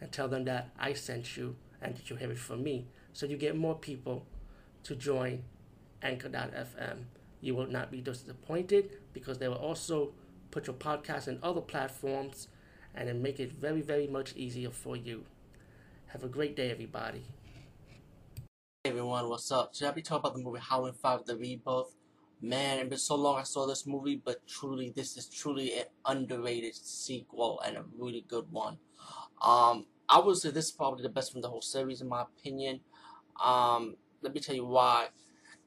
and tell them that I sent you and that you have it from me. So you get more people to join Anchor.fm. You will not be disappointed because they will also put your podcast in other platforms and then make it very, very much easier for you. Have a great day, everybody. Hey everyone, what's up? Today I'll be talking about the movie How Howling 5 The Rebirth. Man, it's been so long I saw this movie, but truly, this is truly an underrated sequel and a really good one. Um, I would say this is probably the best from the whole series, in my opinion. Um, let me tell you why.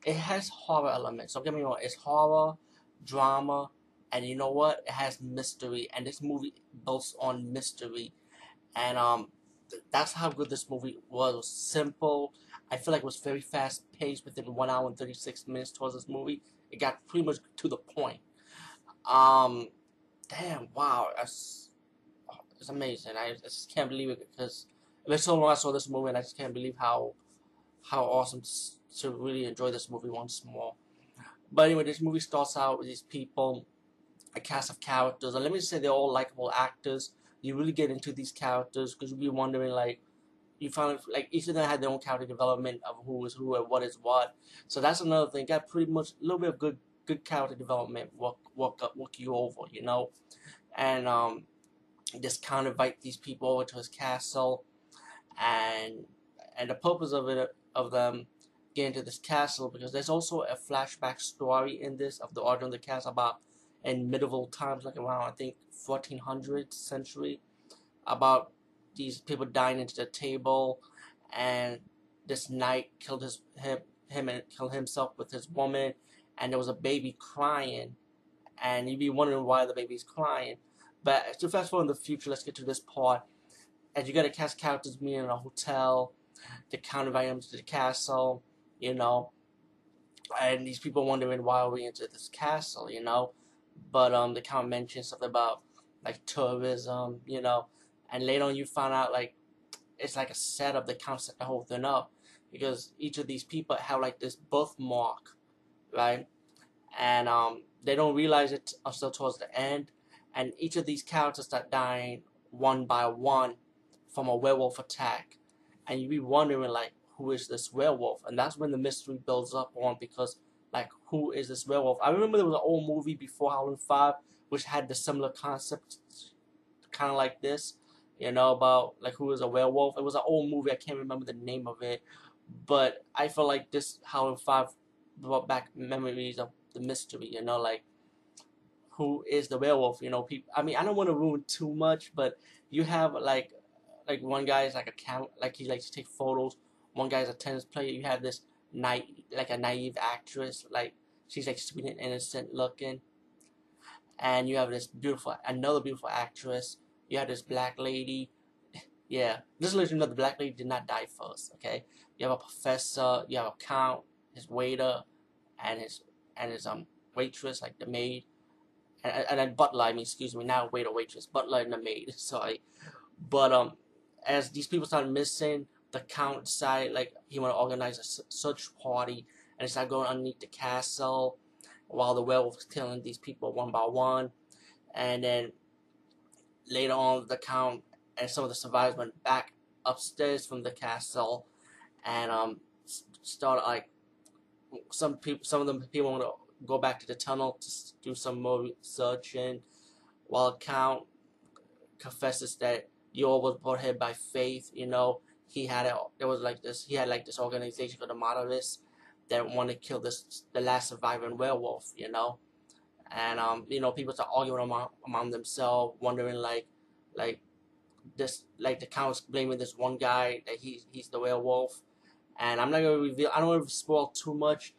It has horror elements. Don't get me wrong. It's horror, drama, and you know what? It has mystery, and this movie builds on mystery, and um, that's how good this movie was. Was simple. I feel like it was very fast paced within one hour and thirty six minutes towards this movie. It got pretty much to the point. Um, damn, wow, that's it's amazing. I just can't believe it because it was so long I saw this movie, and I just can't believe how how awesome to really enjoy this movie once more. But anyway, this movie starts out with these people, a cast of characters, and let me just say they're all likable actors. You really get into these characters because you'll be wondering like you found like each of them had their own character development of who is who and what is what. So that's another thing. Got pretty much a little bit of good good character development work work up work you over, you know. And um just kind of invite these people over to his castle and and the purpose of it of them getting to this castle because there's also a flashback story in this of the order of the castle about in medieval times like around I think 1400th century about these people dying into the table and this knight killed his him, him and killed himself with his woman and there was a baby crying and you'd be wondering why the baby's crying but to fast forward in the future let's get to this part. And you gotta cast characters being in a hotel. To counter items to the castle you know. And these people wondering why are we into this castle you know. But um the count mentioned something about like tourism you know. And later on you find out like it's like a setup kind of set the whole thing up. Because each of these people have like this birthmark, right? And um, they don't realize it until towards the end, and each of these characters start dying one by one from a werewolf attack, and you'd be wondering like who is this werewolf, and that's when the mystery builds up on because like who is this werewolf? I remember there was an old movie before Howling Five which had the similar concept, kind of like this you know, about like who is a werewolf. It was an old movie. I can't remember the name of it, but I feel like this Howling Five brought back memories of the mystery. You know, like who is the werewolf? You know, people. I mean, I don't want to ruin too much, but you have like like one guy is like a cam, like he likes to take photos. One guy's a tennis player. You have this night like a naive actress, like she's like sweet and innocent looking, and you have this beautiful another beautiful actress you have this black lady. Yeah, just to let you know, the black lady did not die first. Okay, you have a professor, you have a count, his waiter, and his and his um waitress, like the maid, and and then butler. I mean, excuse me, not waiter, waitress, butler, and the maid. Sorry, but um, as these people started missing, the count decided like he want to organize a search party, and started going underneath the castle, while the werewolf was killing these people one by one, and then later on the count and some of the survivors went back upstairs from the castle and um started like some people some of them people go back to the tunnel to do some more searching while count confesses that Yor was brought here by faith you know he had a there was like this he had like this organization called the Monoliths that wanted to kill this the last surviving werewolf you know and um, you know, people start arguing among, among themselves, wondering like, like this, like the count's blaming this one guy that he's he's the werewolf, and I'm not gonna reveal. I don't want to spoil too much,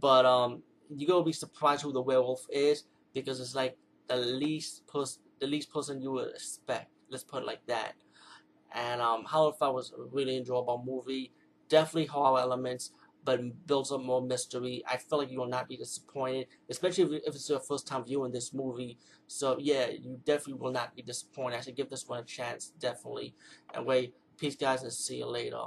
but um, you're gonna be surprised who the werewolf is because it's like the least person, the least person you would expect. Let's put it like that. And um, Howling Five was a really enjoyable movie. Definitely horror elements, but builds up more mystery. I feel like you will not be disappointed, especially if, if it's your first time viewing this movie. So yeah, you definitely will not be disappointed. I should give this one a chance, definitely. And Anyway, peace guys and see you later.